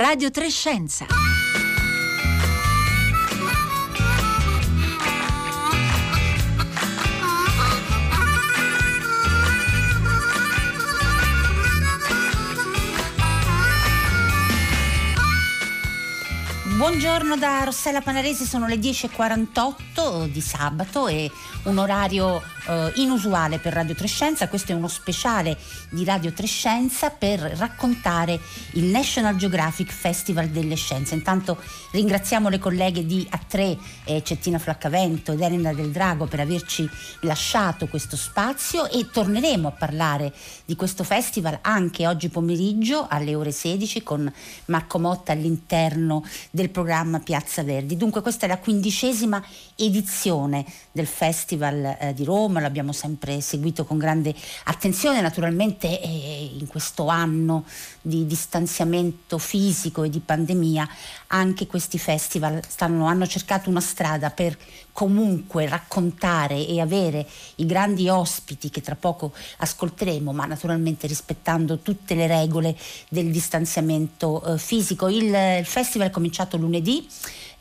Radio Trescenza. Buongiorno da Rossella Panaresi, sono le 10.48 di sabato e un orario eh, inusuale per Radio Trescenza, questo è uno speciale di Radio Trescenza per raccontare il National Geographic Festival delle Scienze. Intanto ringraziamo le colleghe di A3, eh, Cettina Flaccavento ed Elena Del Drago per averci lasciato questo spazio e torneremo a parlare di questo festival anche oggi pomeriggio alle ore 16 con Marco Motta all'interno del programma Piazza Verdi. Dunque questa è la quindicesima edizione del Festival eh, di Roma ma l'abbiamo sempre seguito con grande attenzione. Naturalmente eh, in questo anno di distanziamento fisico e di pandemia anche questi festival stanno, hanno cercato una strada per comunque raccontare e avere i grandi ospiti che tra poco ascolteremo, ma naturalmente rispettando tutte le regole del distanziamento eh, fisico. Il, il festival è cominciato lunedì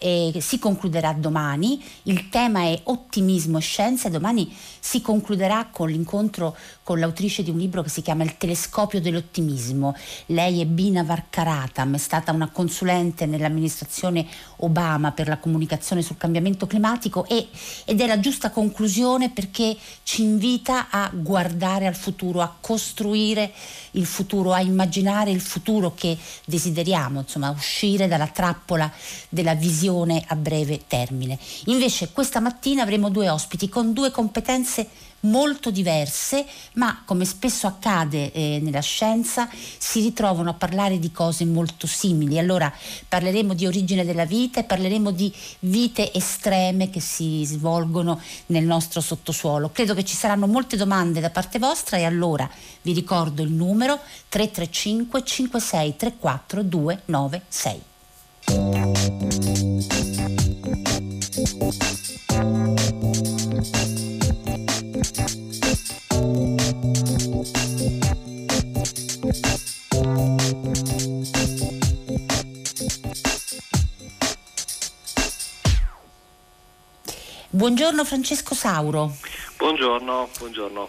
e si concluderà domani. Il tema è ottimismo e scienza. Domani si concluderà con l'incontro con l'autrice di un libro che si chiama Il telescopio dell'ottimismo. Lei è Bina Varkaratam, è stata una consulente nell'amministrazione Obama per la comunicazione sul cambiamento climatico e, ed è la giusta conclusione perché ci invita a guardare al futuro, a costruire il futuro, a immaginare il futuro che desideriamo, insomma, uscire dalla trappola della visione a breve termine. Invece questa mattina avremo due ospiti con due competenze molto diverse, ma come spesso accade eh, nella scienza si ritrovano a parlare di cose molto simili. Allora parleremo di origine della vita e parleremo di vite estreme che si svolgono nel nostro sottosuolo. Credo che ci saranno molte domande da parte vostra e allora vi ricordo il numero 335 56 34 296. Buongiorno Francesco Sauro. Buongiorno, buongiorno.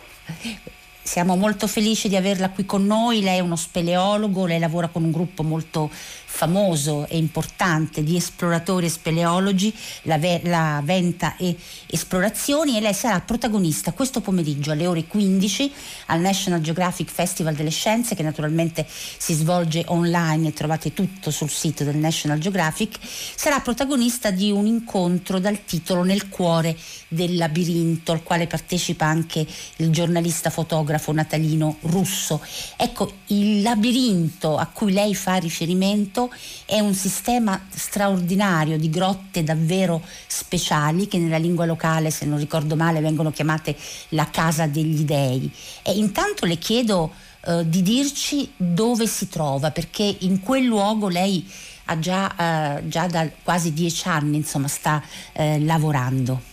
Siamo molto felici di averla qui con noi, lei è uno speleologo, lei lavora con un gruppo molto famoso e importante di esploratori e speleologi, la, la, Venta e Esplorazioni e lei sarà protagonista questo pomeriggio alle ore 15 al National Geographic Festival delle Scienze che naturalmente si svolge online e trovate tutto sul sito del National Geographic, sarà protagonista di un incontro dal titolo Nel cuore del labirinto al quale partecipa anche il giornalista fotografo natalino russo. Ecco, il labirinto a cui lei fa riferimento è un sistema straordinario di grotte davvero speciali che nella lingua locale, se non ricordo male, vengono chiamate la casa degli dei. E intanto le chiedo eh, di dirci dove si trova, perché in quel luogo lei ha già, eh, già da quasi dieci anni insomma, sta eh, lavorando.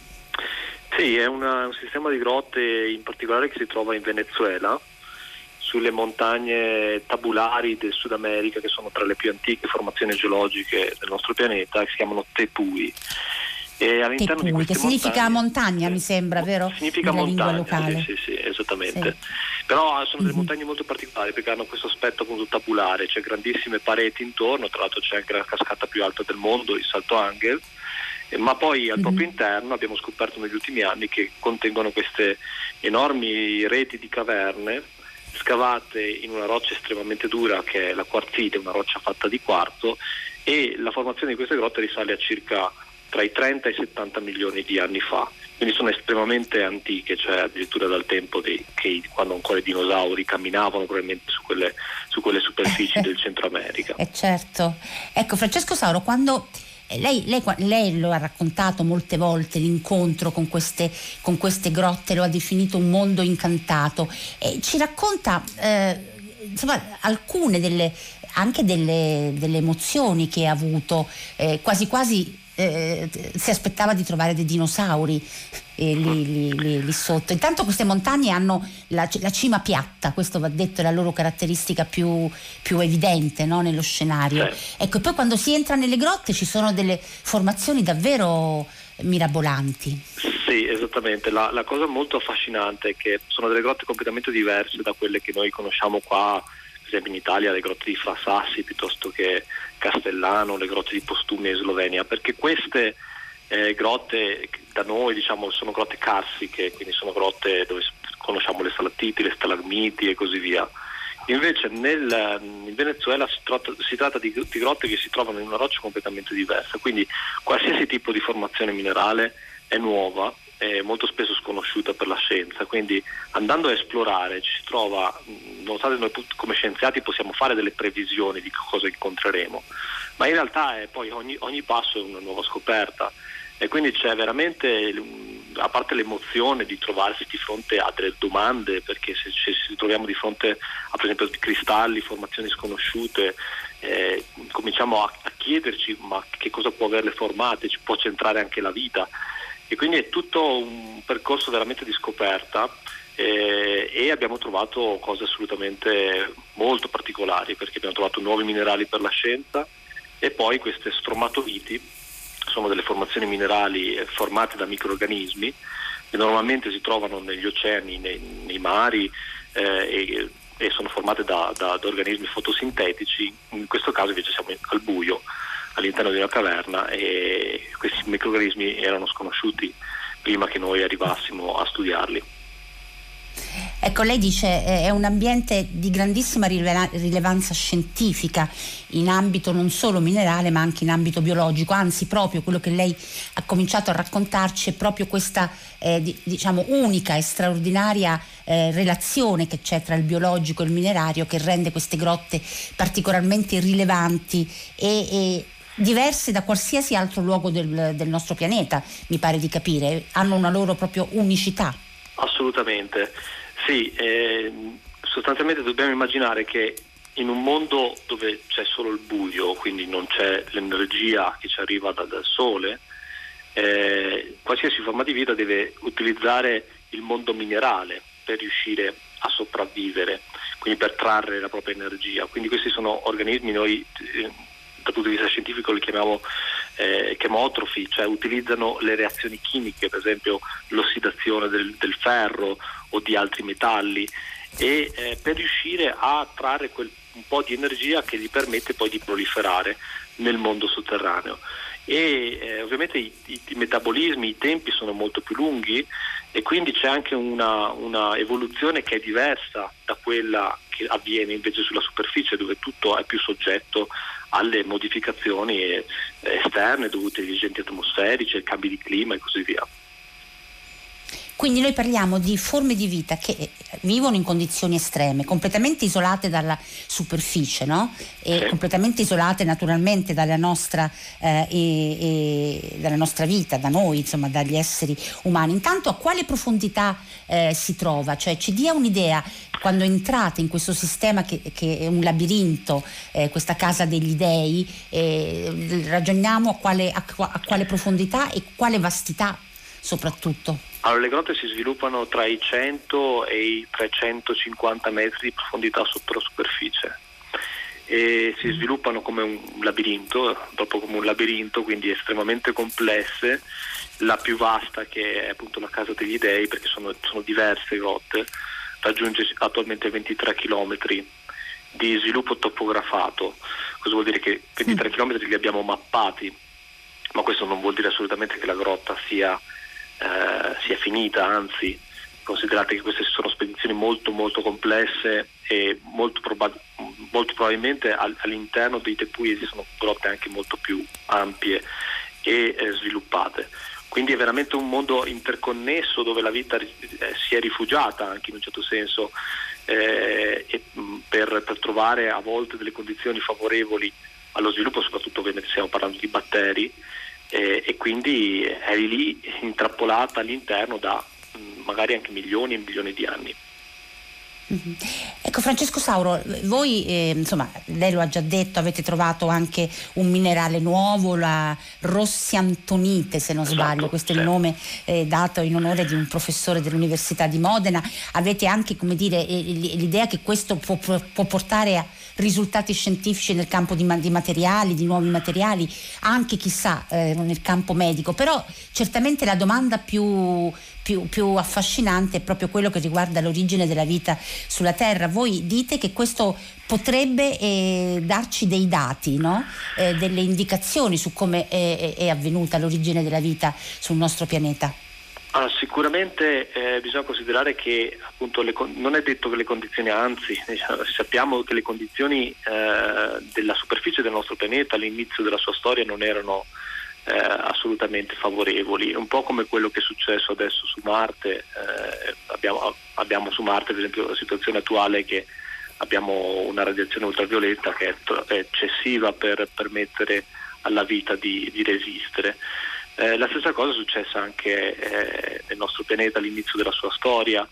Sì, è una, un sistema di grotte in particolare che si trova in Venezuela sulle montagne tabulari del Sud America, che sono tra le più antiche formazioni geologiche del nostro pianeta, che si chiamano Tepui. E all'interno Tepui, che significa montagna, sì, mi sembra, vero? Significa Nella montagna, sì, sì, sì, esattamente. Sì. Però sono delle mm-hmm. montagne molto particolari perché hanno questo aspetto appunto tabulare, c'è grandissime pareti intorno, tra l'altro c'è anche la cascata più alta del mondo, il Salto Angel, ma poi al proprio mm-hmm. interno abbiamo scoperto negli ultimi anni che contengono queste enormi reti di caverne scavate in una roccia estremamente dura che è la quarzite, una roccia fatta di quarzo e la formazione di queste grotte risale a circa tra i 30 e i 70 milioni di anni fa. Quindi sono estremamente antiche, cioè addirittura dal tempo dei, che, quando ancora i dinosauri camminavano probabilmente su quelle, su quelle superfici del Centro America. Eh certo. Ecco Francesco Sauro, quando lei, lei, lei, lo ha raccontato molte volte l'incontro con queste, con queste, grotte, lo ha definito un mondo incantato. E ci racconta eh, insomma, alcune delle, anche delle, delle, emozioni che ha avuto, eh, quasi quasi eh, si aspettava di trovare dei dinosauri eh, lì, lì, lì, sotto. Intanto queste montagne hanno la, la, cima piatta, questo va detto è la loro caratteristica più, più evidente no? nello scenario. Sì. Ecco, e poi quando si entra nelle grotte ci sono delle formazioni davvero mirabolanti. Sì, esattamente. La, la, cosa molto affascinante è che sono delle grotte completamente diverse da quelle che noi conosciamo qua, per esempio in Italia, le grotte di Frasassi piuttosto che Castellano, le grotte di Postumia in Slovenia, perché queste eh, grotte da noi diciamo, sono grotte carsiche, quindi sono grotte dove conosciamo le stalattiti, le stalagmiti e così via. Invece nel, in Venezuela si tratta, si tratta di, di, grotte che si trovano in una roccia completamente diversa, quindi qualsiasi tipo di formazione minerale è nuova e molto spesso sconosciuta per la scienza, quindi andando a esplorare ci si trova, nonostante noi come scienziati possiamo fare delle previsioni di cosa incontreremo, ma in realtà è poi ogni, ogni passo è una nuova scoperta e quindi c'è veramente a parte l'emozione di trovarsi di fronte a delle domande, perché se ci troviamo di fronte a per esempio cristalli, formazioni sconosciute, eh, cominciamo a, a, chiederci ma che cosa può averle formate, ci può centrare anche la vita. E quindi è tutto un percorso veramente di scoperta eh, e abbiamo trovato cose assolutamente molto particolari perché abbiamo trovato nuovi minerali per la scienza e poi queste stromatoliti sono delle formazioni minerali eh, formate da microorganismi che normalmente si trovano negli oceani, nei, nei mari eh, e, e, sono formate da, da, da, organismi fotosintetici, in questo caso invece siamo al buio all'interno di una caverna e questi microorganismi erano sconosciuti prima che noi arrivassimo a studiarli. Ecco, lei dice eh, è un ambiente di grandissima rilevanza scientifica in ambito non solo minerale ma anche in ambito biologico, anzi proprio quello che lei ha cominciato a raccontarci è proprio questa eh, di, diciamo unica e straordinaria eh, relazione che c'è tra il biologico e il minerario che rende queste grotte particolarmente rilevanti e, e diverse da qualsiasi altro luogo del, del nostro pianeta, mi pare di capire, hanno una loro proprio unicità. Assolutamente. Sì, eh, sostanzialmente dobbiamo immaginare che in un mondo dove c'è solo il buio, quindi non c'è l'energia che ci arriva da, dal sole, eh, qualsiasi forma di vita deve utilizzare il mondo minerale per riuscire a sopravvivere, quindi per trarre la propria energia. Quindi questi sono organismi, noi eh, dal punto di vista scientifico li chiamiamo eh, chemotrofi, cioè utilizzano le reazioni chimiche, per esempio l'ossidazione del, del ferro o di altri metalli, e eh, per riuscire a trarre quel, un po' di energia che gli permette poi di proliferare nel mondo sotterraneo. E eh, ovviamente i, i, i, metabolismi, i tempi sono molto più lunghi e quindi c'è anche una, una evoluzione che è diversa da quella che avviene invece sulla superficie dove tutto è più soggetto alle modificazioni eh, esterne dovute agli agenti atmosferici, ai cambi di clima e così via. Quindi noi parliamo di forme di vita che eh, vivono in condizioni estreme, completamente isolate dalla superficie, no? E completamente isolate naturalmente dalla nostra, eh, e, e dalla nostra, vita, da noi, insomma, dagli esseri umani. Intanto a quale profondità eh, si trova? Cioè ci dia un'idea quando entrate in questo sistema che, che è un labirinto, eh, questa casa degli dei, eh, ragioniamo a quale, a, a quale profondità e quale vastità soprattutto. Allora, le grotte si sviluppano tra i 100 e i 350 metri di profondità sotto la superficie e si sviluppano come un labirinto, proprio come un labirinto, quindi estremamente complesse. La più vasta che è appunto la casa degli dei, perché sono, sono diverse grotte, raggiunge attualmente 23 km di sviluppo topografato. Cosa vuol dire che 23 km li abbiamo mappati, ma questo non vuol dire assolutamente che la grotta sia eh, sia finita, anzi considerate che queste sono spedizioni molto molto complesse e molto, proba- molto probabilmente al- all'interno dei Tepui esistono grotte anche molto più ampie e eh, sviluppate. Quindi è veramente un mondo interconnesso dove la vita eh, si è rifugiata anche in un certo senso eh, per, per, trovare a volte delle condizioni favorevoli allo sviluppo, soprattutto ovviamente stiamo parlando di batteri, eh, e quindi eri lì intrappolata all'interno da mh, mm, magari anche milioni e milioni di anni. Mm-hmm. Ecco Francesco Sauro, voi eh, insomma lei lo ha già detto, avete trovato anche un minerale nuovo, la rossiantonite se non esatto, sbaglio, questo sì. è il nome eh, dato in onore di un professore dell'Università di Modena, avete anche come dire, eh, l'idea che questo può, può, portare a risultati scientifici nel campo di, di materiali, di nuovi materiali, anche chissà eh, nel campo medico, però certamente la domanda più più, più affascinante è proprio quello che riguarda l'origine della vita sulla Terra. Voi dite che questo potrebbe eh, darci dei dati, no? eh, delle indicazioni su come è, è, avvenuta l'origine della vita sul nostro pianeta. Ah, sicuramente eh, bisogna considerare che appunto, le, non è detto che le condizioni, anzi diciamo, sappiamo che le condizioni eh, della superficie del nostro pianeta all'inizio della sua storia non erano eh, assolutamente favorevoli, un po' come quello che è successo adesso su Marte, eh, abbiamo, abbiamo, su Marte per esempio la situazione attuale che abbiamo una radiazione ultravioletta che è, è eccessiva per permettere alla vita di, di resistere. Eh, la stessa cosa è successa anche eh, nel nostro pianeta all'inizio della sua storia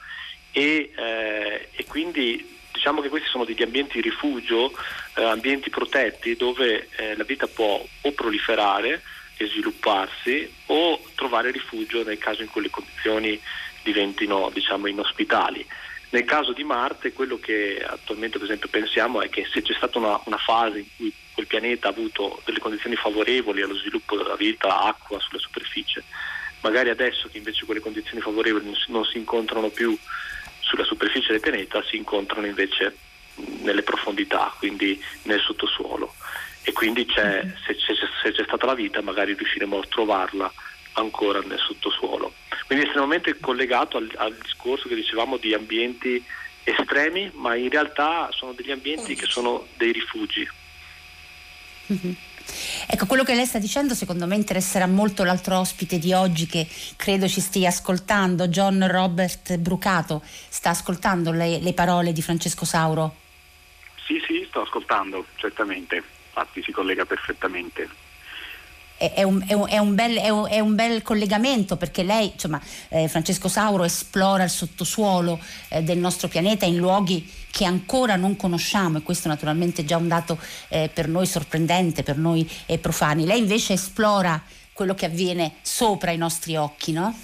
e, eh, e quindi diciamo che questi sono degli ambienti di rifugio, eh, ambienti protetti dove la vita può o proliferare e svilupparsi o trovare rifugio nel caso in cui le condizioni diventino diciamo, inospitali. Nel caso di Marte quello che attualmente per esempio pensiamo è che se c'è stata una, una fase in cui quel pianeta ha avuto delle condizioni favorevoli allo sviluppo della vita, acqua sulla superficie, magari adesso che invece quelle condizioni favorevoli non si, non si incontrano più sulla superficie del pianeta, si incontrano invece nelle profondità, quindi nel sottosuolo e quindi c'è, mm-hmm. se, c'è, se, c'è, stata la vita magari riusciremo a trovarla ancora nel sottosuolo. Quindi è estremamente collegato al, al discorso che dicevamo di ambienti estremi, ma in realtà sono degli ambienti che sono dei rifugi. Ecco, quello che lei sta dicendo secondo me interesserà molto l'altro ospite di oggi che credo ci stia ascoltando, John Robert Brucato. Sta ascoltando le, le parole di Francesco Sauro? Sì, sì, sto ascoltando, certamente infatti si collega perfettamente. È un, è, un, è, un bel, è, un, bel, collegamento perché lei, insomma, eh, Francesco Sauro, esplora il sottosuolo eh, del nostro pianeta in luoghi che ancora non conosciamo e questo naturalmente è già un dato eh, per noi sorprendente, per noi profani. Lei invece esplora quello che avviene sopra i nostri occhi, no?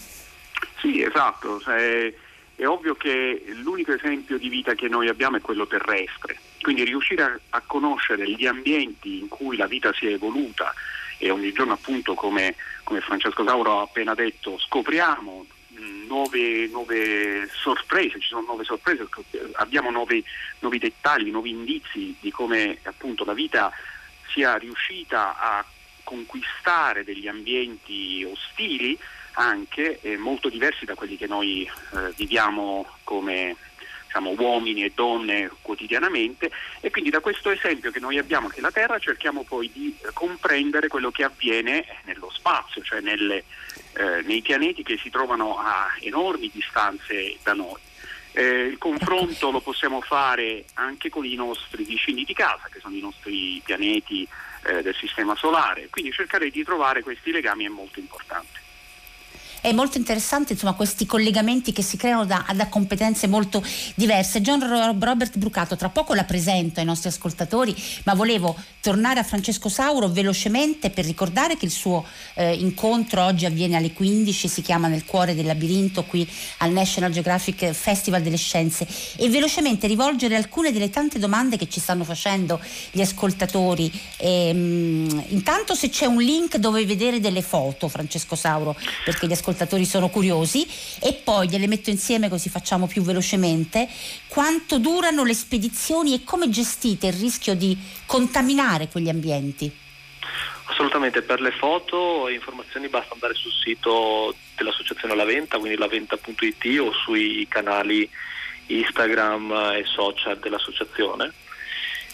Sì, esatto. È, è ovvio che l'unico esempio di vita che noi abbiamo è quello terrestre quindi riuscire a, a, conoscere gli ambienti in cui la vita si è evoluta e ogni giorno appunto come, come Francesco Sauro ha appena detto scopriamo nuove, nuove, sorprese, ci sono nuove sorprese, abbiamo nuovi, nuovi dettagli, nuovi indizi di come appunto la vita sia riuscita a conquistare degli ambienti ostili anche eh, molto diversi da quelli che noi eh, viviamo come diciamo, uomini e donne quotidianamente e quindi da questo esempio che noi abbiamo che la Terra cerchiamo poi di eh, comprendere quello che avviene nello spazio, cioè nelle, eh, nei pianeti che si trovano a enormi distanze da noi. Eh, il confronto lo possiamo fare anche con i nostri vicini di casa, che sono i nostri pianeti eh, del Sistema Solare, quindi cercare di trovare questi legami è molto importante è molto interessante insomma, questi collegamenti che si creano da, da, competenze molto diverse. John Robert Brucato, tra poco la presento ai nostri ascoltatori, ma volevo tornare a Francesco Sauro velocemente per ricordare che il suo eh, incontro oggi avviene alle 15, si chiama Nel cuore del labirinto qui al National Geographic Festival delle Scienze e velocemente rivolgere alcune delle tante domande che ci stanno facendo gli ascoltatori. E, ehm, intanto se c'è un link dove vedere delle foto, Francesco Sauro, perché gli ascoltatori ascoltatori sono curiosi e poi gliele metto insieme così facciamo più velocemente. Quanto durano le spedizioni e come gestite il rischio di contaminare quegli ambienti? Assolutamente, per le foto e informazioni basta andare sul sito dell'associazione Laventa, quindi laventa.it o sui canali Instagram e social dell'associazione.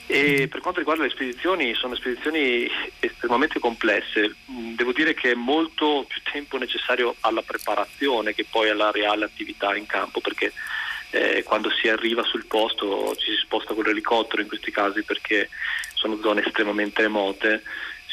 E per quanto riguarda le spedizioni, sono spedizioni estremamente complesse. Mm, devo dire che è molto più tempo necessario alla preparazione che poi alla reale attività in campo, perché eh, quando si arriva sul posto ci si sposta con l'elicottero in questi casi perché sono zone estremamente remote,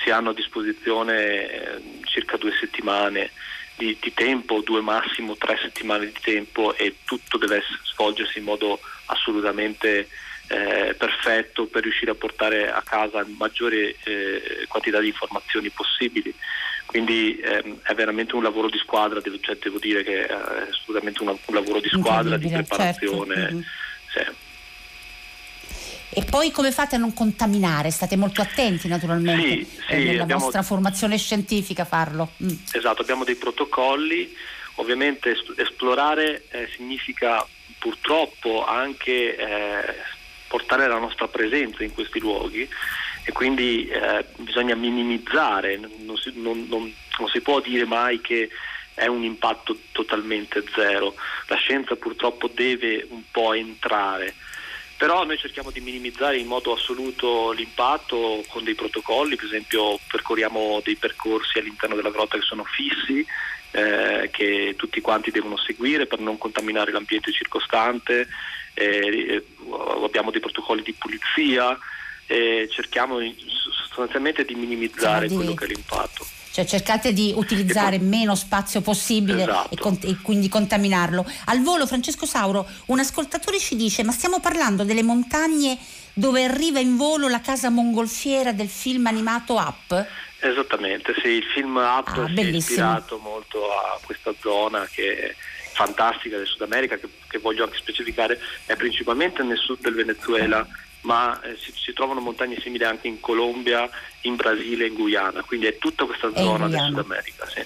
si hanno a disposizione eh, circa due settimane di, di tempo, due massimo tre settimane di tempo e tutto deve svolgersi in modo assolutamente eh, perfetto per riuscire a portare a casa maggiore eh, quantità di informazioni possibili. Quindi ehm, è veramente un lavoro di squadra, devo, cioè, devo dire che è assolutamente una, un lavoro di squadra, di preparazione. Certo. Mm-hmm. Sì. E poi come fate a non contaminare? State molto attenti naturalmente sì, sì, eh, nella abbiamo... vostra formazione scientifica a farlo. Mm. Esatto, abbiamo dei protocolli, ovviamente esplorare eh, significa purtroppo anche eh, portare la nostra presenza in questi luoghi e quindi eh, bisogna minimizzare, non si, non, non, non si può dire mai che è un impatto totalmente zero, la scienza purtroppo deve un po' entrare. Però noi cerchiamo di minimizzare in modo assoluto l'impatto con dei protocolli, per esempio percorriamo dei percorsi all'interno della grotta che sono fissi, eh, che tutti quanti devono seguire per non contaminare l'ambiente circostante, eh, abbiamo dei protocolli di pulizia, e cerchiamo sostanzialmente di minimizzare cioè, quello che è l'impatto. Cioè cercate di utilizzare poi, meno spazio possibile esatto. e, con, e, quindi contaminarlo. Al volo Francesco Sauro, un ascoltatore ci dice ma stiamo parlando delle montagne dove arriva in volo la casa mongolfiera del film animato Up? Esattamente, sì, il film Up ah, è ispirato molto a questa zona che fantastica del Sud America, che, che voglio anche specificare, è principalmente nel sud del Venezuela ma eh, si, si, trovano montagne simili anche in Colombia, in Brasile in Guyana, quindi è tutta questa zona del Sud America. Sì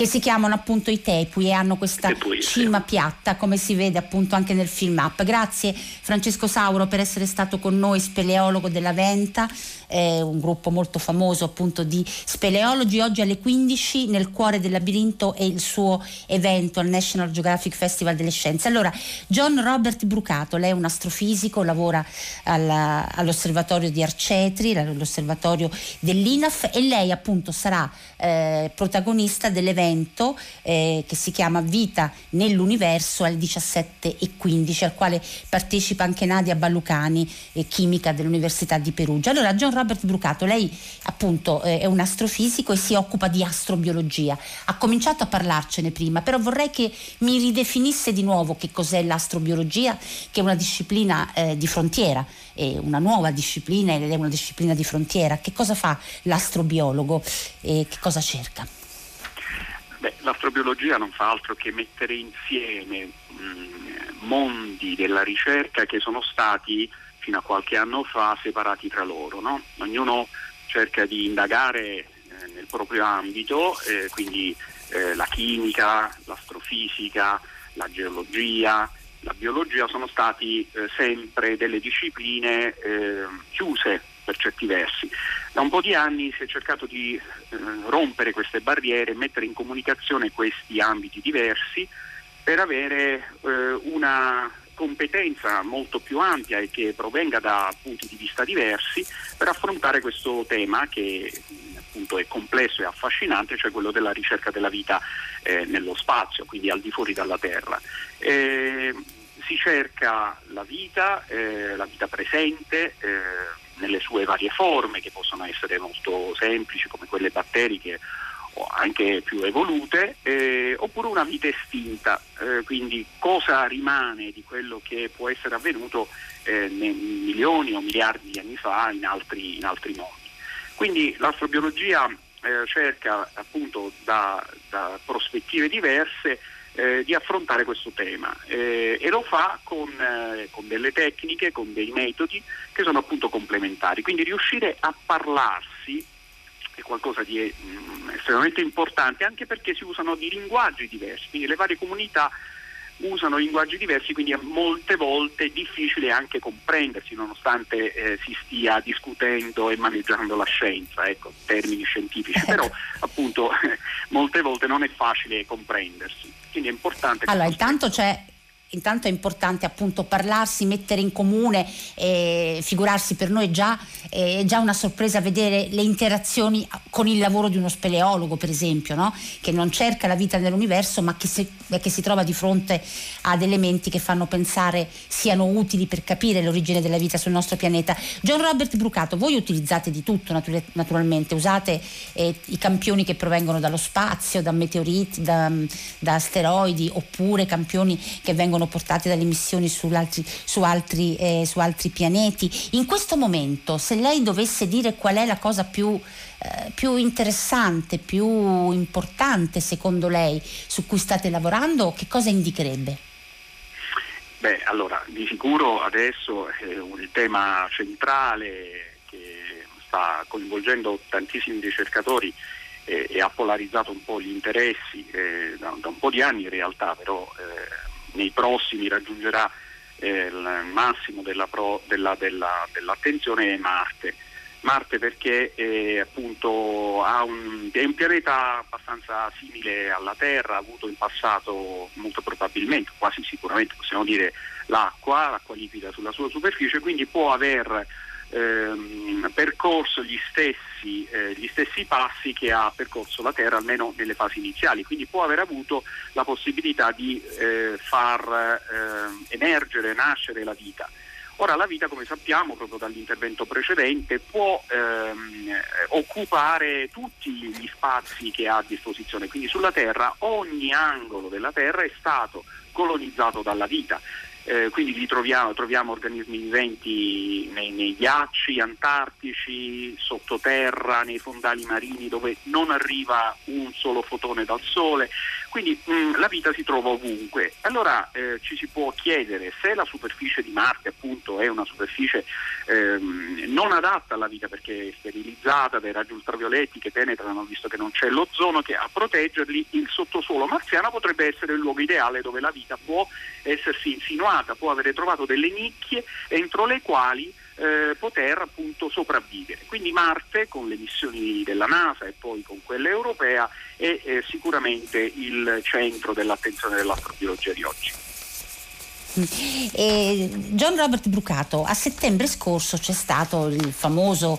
che si chiamano appunto i tepui e hanno questa tepui, cima sì. piatta come si vede appunto anche nel film up. Grazie Francesco Sauro per essere stato con noi, speleologo della Venta, eh, un gruppo molto famoso appunto di speleologi. Oggi alle 15 nel cuore del labirinto è il suo evento al National Geographic Festival delle Scienze. Allora, John Robert Brucato, lei è un astrofisico, lavora alla, all'osservatorio di Arcetri, l'osservatorio dell'INAF e lei appunto sarà eh, protagonista dell'evento evento eh, che si chiama Vita nell'universo alle 17.15 al quale partecipa anche Nadia Ballucani, eh, chimica dell'Università di Perugia. Allora John Robert Brucato, lei appunto eh, è un astrofisico e si occupa di astrobiologia. Ha cominciato a parlarcene prima, però vorrei che mi ridefinisse di nuovo che cos'è l'astrobiologia, che è una disciplina eh, di frontiera, è una nuova disciplina ed è una disciplina di frontiera. Che cosa fa l'astrobiologo e che cosa cerca? Beh, l'astrobiologia non fa altro che mettere insieme mh, mm, mondi della ricerca che sono stati fino a qualche anno fa separati tra loro. No? Ognuno cerca di indagare eh, nel proprio ambito, eh, quindi eh, la chimica, l'astrofisica, la geologia, la biologia sono stati eh, sempre delle discipline eh, chiuse per certi versi. Da un po' di anni si è cercato di eh, rompere queste barriere, mettere in comunicazione questi ambiti diversi per avere eh, una competenza molto più ampia e che provenga da punti di vista diversi per affrontare questo tema che appunto è complesso e affascinante, cioè quello della ricerca della vita eh, nello spazio, quindi al di fuori dalla Terra. Eh, si cerca la vita, eh, la vita presente, eh, nelle sue varie forme, che possono essere molto semplici come quelle batteriche anche più evolute, eh, oppure una vita estinta, eh, quindi cosa rimane di quello che può essere avvenuto eh, milioni o miliardi di anni fa in altri, in altri mondi. Quindi l'astrobiologia eh, cerca appunto da, da prospettive diverse eh, di affrontare questo tema eh, e lo fa con, con, delle tecniche, con dei metodi che sono appunto complementari. Quindi riuscire a parlarsi qualcosa di mh, mm, estremamente importante anche perché si usano di linguaggi diversi, quindi le varie comunità usano linguaggi diversi, quindi molte volte è difficile anche comprendersi nonostante eh, si stia discutendo e maneggiando la scienza, ecco, termini scientifici, ecco. però appunto molte volte non è facile comprendersi. Quindi è importante. Allora, intanto c'è intanto è importante appunto parlarsi, mettere in comune, eh, figurarsi per noi già, eh, è già una sorpresa vedere le interazioni con il lavoro di uno speleologo per esempio, no? che non cerca la vita nell'universo ma che si, che si, trova di fronte ad elementi che fanno pensare siano utili per capire l'origine della vita sul nostro pianeta. John Robert Brucato, voi utilizzate di tutto natura- naturalmente, usate eh, i campioni che provengono dallo spazio, da meteoriti, da, da asteroidi oppure campioni che vengono vengono portate dalle missioni su altri, su, altri, eh, su altri pianeti. In questo momento, se lei dovesse dire qual è la cosa più, eh, più interessante, più importante secondo lei su cui state lavorando, che cosa indicherebbe? Beh, allora, di sicuro adesso eh, il tema centrale che sta coinvolgendo tantissimi ricercatori eh, e ha polarizzato un po' gli interessi eh, da, da, un po' di anni in realtà, però eh, nei prossimi raggiungerà eh, il massimo della pro, della, della, dell'attenzione è Marte. Marte perché eh, appunto un, è un pianeta abbastanza simile alla Terra, ha avuto in passato molto probabilmente, quasi sicuramente possiamo dire l'acqua, l'acqua liquida sulla sua superficie, quindi può aver ehm, percorso gli stessi, eh, gli stessi, passi che ha percorso la Terra, almeno nelle fasi iniziali, quindi può aver avuto la possibilità di eh, far eh, emergere, nascere la vita. Ora la vita, come sappiamo proprio dall'intervento precedente, può ehm, occupare tutti gli spazi che ha a disposizione, quindi sulla Terra ogni angolo della Terra è stato colonizzato dalla vita eh, quindi li troviamo, troviamo organismi viventi nei, nei, ghiacci antartici, sottoterra, nei fondali marini dove non arriva un solo fotone dal Sole, quindi mh, mm, la vita si trova ovunque. Allora eh, ci si può chiedere se la superficie di Marte appunto è una superficie ehm, non adatta alla vita perché è sterilizzata dai raggi ultravioletti che penetrano visto che non c'è l'ozono che a proteggerli il sottosuolo marziano potrebbe essere il luogo ideale dove la vita può essersi insinuata può avere trovato delle nicchie entro le quali eh, poter appunto sopravvivere. Quindi Marte con le missioni della NASA e poi con quella europea è eh, sicuramente il centro dell'attenzione dell'astrobiologia di oggi. E John Robert Brucato, a settembre scorso c'è stato il famoso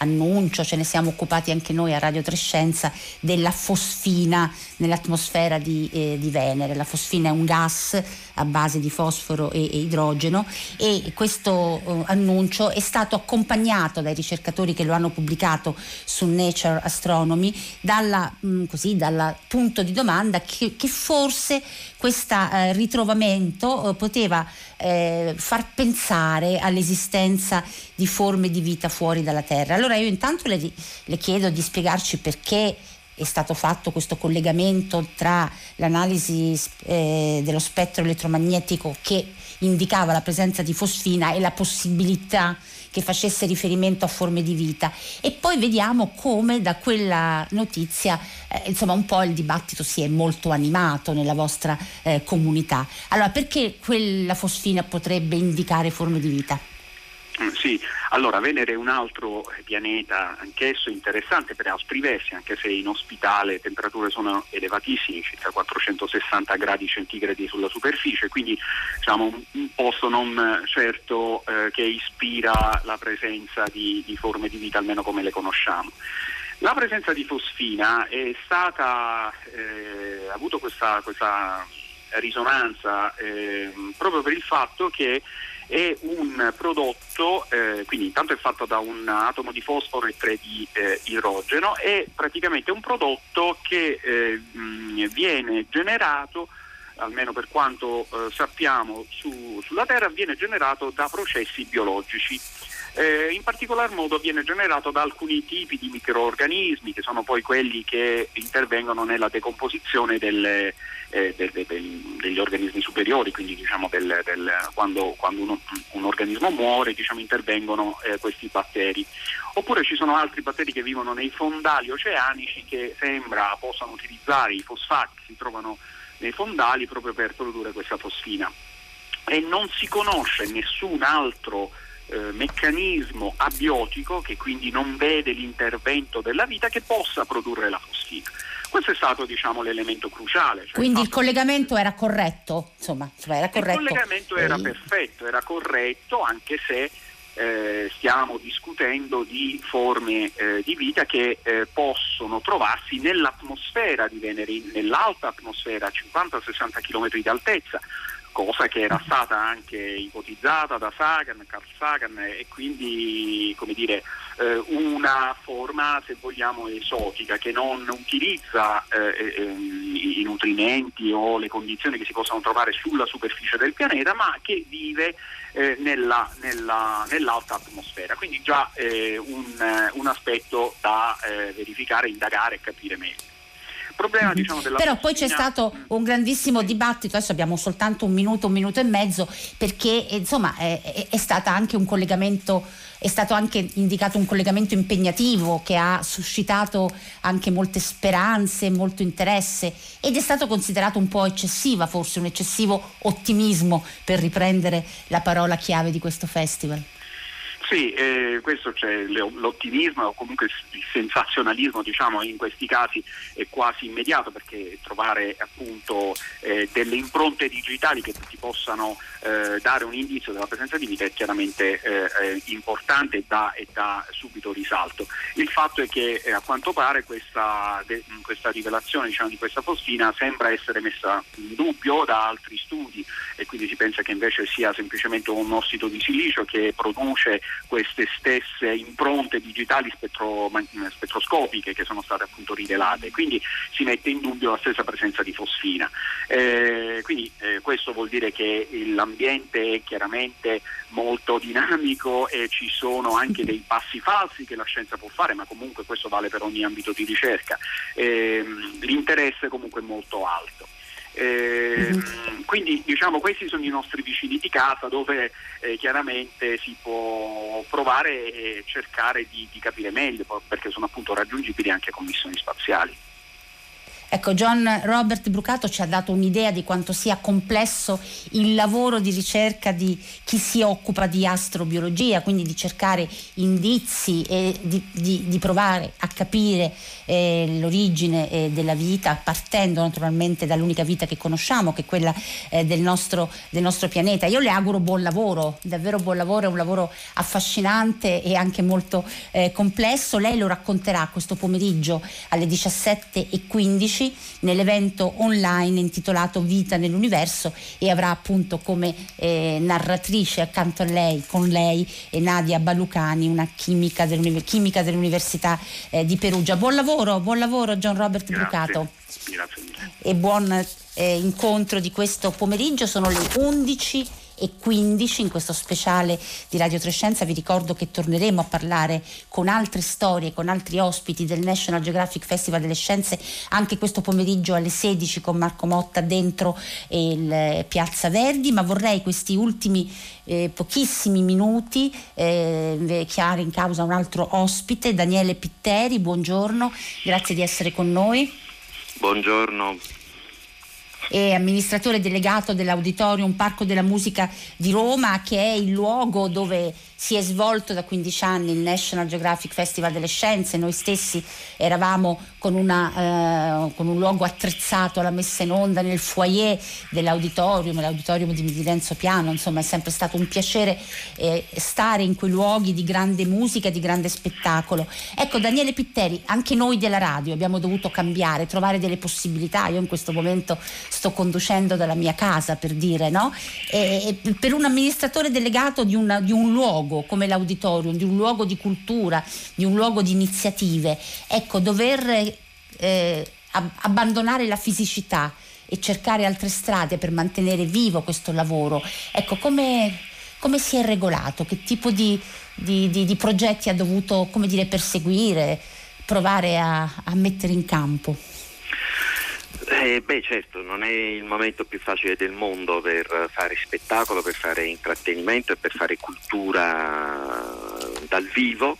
annuncio, ce ne siamo occupati anche noi a Radio Trescenza, della fosfina nell'atmosfera di, eh, di Venere. La fosfina è un gas a base di fosforo e, e idrogeno e questo eh, annuncio è stato accompagnato dai ricercatori che lo hanno pubblicato su Nature Astronomy dal mm, punto di domanda che, che forse questo eh, ritrovamento eh, poteva eh, far pensare all'esistenza di forme di vita fuori dalla Terra. Allora io intanto le, le chiedo di spiegarci perché è stato fatto questo collegamento tra l'analisi eh, dello spettro elettromagnetico che indicava la presenza di fosfina e la possibilità che facesse riferimento a forme di vita e poi vediamo come da quella notizia eh, insomma un po' il dibattito si è molto animato nella vostra eh, comunità. Allora perché quella fosfina potrebbe indicare forme di vita? Mm, sì, allora Venere è un altro pianeta, anch'esso interessante per altri versi, anche se in ospitale le temperature sono elevatissime, circa 460 gradi centigradi sulla superficie, quindi diciamo, un posto non certo eh, che ispira la presenza di, di forme di vita, almeno come le conosciamo. La presenza di fosfina è stata, eh, ha avuto questa, questa risonanza eh, proprio per il fatto che è un prodotto, eh, quindi intanto è fatto da un atomo di fosforo e tre di eh, idrogeno, è praticamente un prodotto che eh, viene generato almeno per quanto eh, sappiamo su, sulla Terra, viene generato da processi biologici. Eh, in particolar modo viene generato da alcuni tipi di microorganismi che sono poi quelli che intervengono nella decomposizione delle, eh, de, de, de, degli organismi superiori, quindi diciamo del, del, quando, quando uno, un organismo muore diciamo, intervengono eh, questi batteri. Oppure ci sono altri batteri che vivono nei fondali oceanici che sembra possano utilizzare i fosfati che si trovano nei fondali proprio per produrre questa fosfina. E non si conosce nessun altro eh, meccanismo abiotico che quindi non vede l'intervento della vita che possa produrre la fosfina. Questo è stato diciamo, l'elemento cruciale. Cioè Quindi il, il collegamento era corretto? Insomma, era corretto. Il collegamento era e... perfetto, era corretto anche se eh, stiamo discutendo di forme eh, di vita che eh, possono trovarsi nell'atmosfera di Venere, nell'alta atmosfera a 50-60 km di altezza cosa che era stata anche ipotizzata da Sagan, Carl Sagan e quindi come dire, eh, una forma se vogliamo esotica che non utilizza eh, eh, i nutrimenti o le condizioni che si possono trovare sulla superficie del pianeta ma che vive eh, nella, nella, nell'alta atmosfera, quindi già eh, un, un, aspetto da eh, verificare, indagare e capire meglio problema mhm. diciamo, della Però poi c'è stato un grandissimo dibattito, adesso abbiamo soltanto un minuto, un minuto e mezzo, perché insomma è, è, è stato anche un collegamento è stato anche indicato un collegamento impegnativo che ha suscitato anche molte speranze, molto interesse ed è stato considerato un po' eccessiva, forse un eccessivo ottimismo per riprendere la parola chiave di questo festival. Sì, eh, questo c'è l'ottimismo o comunque il sensazionalismo diciamo, in questi casi è quasi immediato perché trovare appunto eh, delle impronte digitali che ti possano eh, dare un indizio della presenza di vita è chiaramente eh, importante e dà, e dà, subito risalto. Il fatto è che eh, a quanto pare questa, de, questa rivelazione diciamo, di questa fosfina sembra essere messa in dubbio da altri studi e quindi si pensa che invece sia semplicemente un ossido di silicio che produce queste stesse impronte digitali spettro, spettroscopiche che sono state appunto rivelate, quindi si mette in dubbio la stessa presenza di fosfina. Eh, quindi eh, questo vuol dire che l'ambiente è chiaramente molto dinamico e ci sono anche dei passi falsi che la scienza può fare, ma comunque questo vale per ogni ambito di ricerca. Eh, l'interesse comunque è molto alto. Eh, quindi diciamo questi sono i nostri vicini di casa dove eh, chiaramente si può provare e cercare di, di capire meglio perché sono appunto raggiungibili anche con missioni spaziali. Ecco, John Robert Brucato ci ha dato un'idea di quanto sia complesso il lavoro di ricerca di chi si occupa di astrobiologia, quindi di cercare indizi e di, di, di provare a capire eh, l'origine eh, della vita, partendo naturalmente dall'unica vita che conosciamo, che è quella eh, del, nostro, del, nostro, pianeta. Io le auguro buon lavoro, davvero buon lavoro, è un lavoro affascinante e anche molto eh, complesso. Lei lo racconterà questo pomeriggio alle 17.15 2016 nell'evento online intitolato Vita nell'universo e avrà appunto come eh, narratrice accanto a lei, con lei, eh, Nadia Ballucani, una chimica, dell'univ- chimica dell'Università eh, di Perugia. Buon lavoro, buon lavoro John Robert Grazie. Brucato. Grazie. E buon eh, incontro di questo pomeriggio, sono le 11 e 15 in questo speciale di Radio Trescenza. Vi ricordo che torneremo a parlare con altre storie, con altri ospiti del National Geographic Festival delle Scienze anche questo pomeriggio alle 16 con Marco Motta dentro il eh, Piazza Verdi, ma vorrei questi ultimi eh, pochissimi minuti eh, chiare in causa un altro ospite, Daniele Pitteri, buongiorno, grazie di essere con noi. Buongiorno è amministratore delegato dell'Auditorium Parco della Musica di Roma, che è il luogo dove si è svolto da 15 anni il National Geographic Festival delle Scienze. Noi stessi eravamo con, una, eh, con un luogo attrezzato alla messa in onda nel foyer dell'auditorium, l'auditorium di, di Piano. Insomma, è sempre stato un piacere eh, stare in quei luoghi di grande musica e di grande spettacolo. Ecco, Daniele Pitteri, anche noi della radio abbiamo dovuto cambiare, trovare delle possibilità. Io in questo momento sto conducendo dalla mia casa per dire, no? E, per un amministratore delegato di, una, di, un luogo come l'auditorium, di un luogo di cultura, di un luogo di iniziative, ecco, dover eh, abbandonare la fisicità e cercare altre strade per mantenere vivo questo lavoro, ecco, come, come si è regolato? Che tipo di, di, di, di progetti ha dovuto, come dire, perseguire, provare a, a mettere in campo? Eh, beh certo, non è il momento più facile del mondo per fare spettacolo, per fare intrattenimento e per fare cultura dal vivo,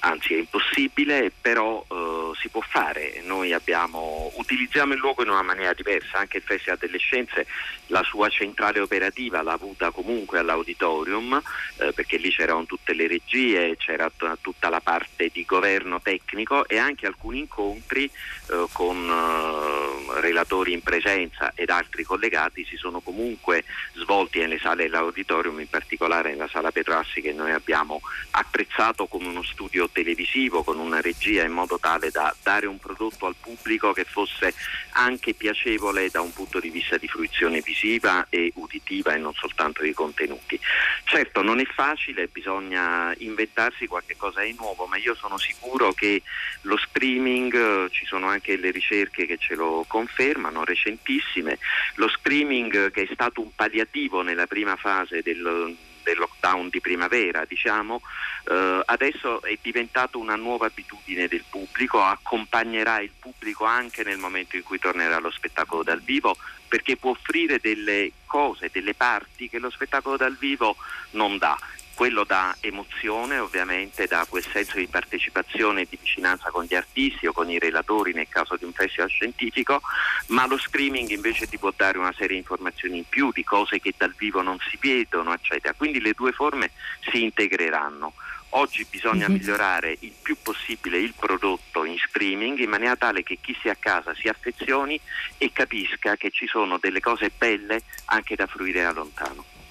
anzi è impossibile, però eh, si può fare. Noi abbiamo, utilizziamo il luogo in una maniera diversa, anche il Festival delle Scienze, la sua centrale operativa l'ha avuta comunque all'auditorium, eh, perché lì c'erano tutte le regie, c'era t- tutta la parte di governo tecnico e anche alcuni incontri eh, con eh, relatori in presenza ed altri collegati si sono comunque svolti nelle sale dell'auditorium, in particolare nella sala Petrassi che noi abbiamo attrezzato come uno studio televisivo con una regia in modo tale da dare un prodotto al pubblico che fosse anche piacevole da un punto di vista di fruizione visiva e uditiva e non soltanto di contenuti. Certo non è facile, bisogna inventarsi qualche cosa di nuovo, ma io sono sicuro che lo streaming, ci sono anche le ricerche che ce lo confermano, recentissime, lo streaming che è stato un palliativo nella prima fase del del lockdown di primavera, diciamo, eh, adesso è diventato una nuova abitudine del pubblico, accompagnerà il pubblico anche nel momento in cui tornerà allo spettacolo dal vivo, perché può offrire delle cose, delle parti che lo spettacolo dal vivo non dà quello dà emozione ovviamente, dà quel senso di partecipazione e di vicinanza con gli artisti o con i relatori nel caso di un festival scientifico, ma lo streaming invece ti può dare una serie di informazioni in più, di cose che dal vivo non si vedono, eccetera. Quindi le due forme si integreranno. Oggi bisogna mm-hmm. migliorare il più possibile il prodotto in streaming in maniera tale che chi sia a casa si affezioni e capisca che ci sono delle cose belle anche da fruire da lontano.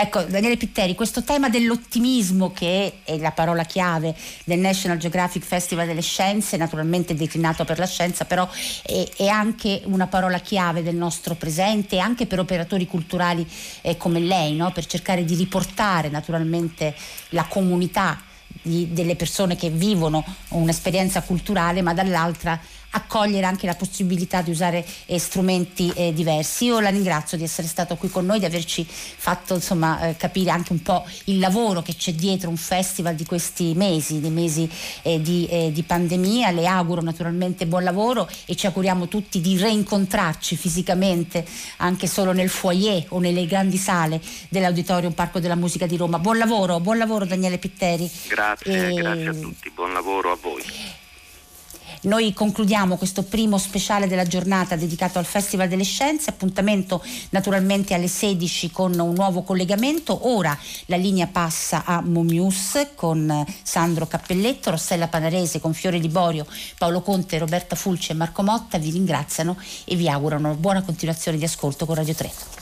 Ecco, Daniele Pitteri, questo tema dell'ottimismo che è la parola chiave del National Geographic Festival delle Scienze, naturalmente declinato per la scienza, però è, è anche una parola chiave del nostro presente, anche per operatori culturali eh, come lei, no? per cercare di riportare naturalmente la comunità di, delle persone che vivono un'esperienza culturale, ma dall'altra accogliere anche la possibilità di usare eh, strumenti eh, diversi. Io la ringrazio di essere stato qui con noi, di averci fatto insomma, eh, capire anche un po' il lavoro che c'è dietro un festival di questi mesi, dei mesi eh, di, eh, di, pandemia. Le auguro naturalmente buon lavoro e ci auguriamo tutti di reincontrarci fisicamente anche solo nel foyer o nelle grandi sale dell'Auditorium Parco della Musica di Roma. Buon lavoro, buon lavoro Daniele Pitteri. Grazie, grazie a tutti, buon lavoro a voi. Noi concludiamo questo primo speciale della giornata dedicato al Festival delle Scienze, appuntamento naturalmente alle 16 con un nuovo collegamento. Ora la linea passa a Momius con Sandro Cappelletto, Rossella Panarese con Fiore Liborio, Paolo Conte, Roberta Fulci e Marco Motta vi ringraziano e vi augurano buona continuazione di ascolto con Radio 3.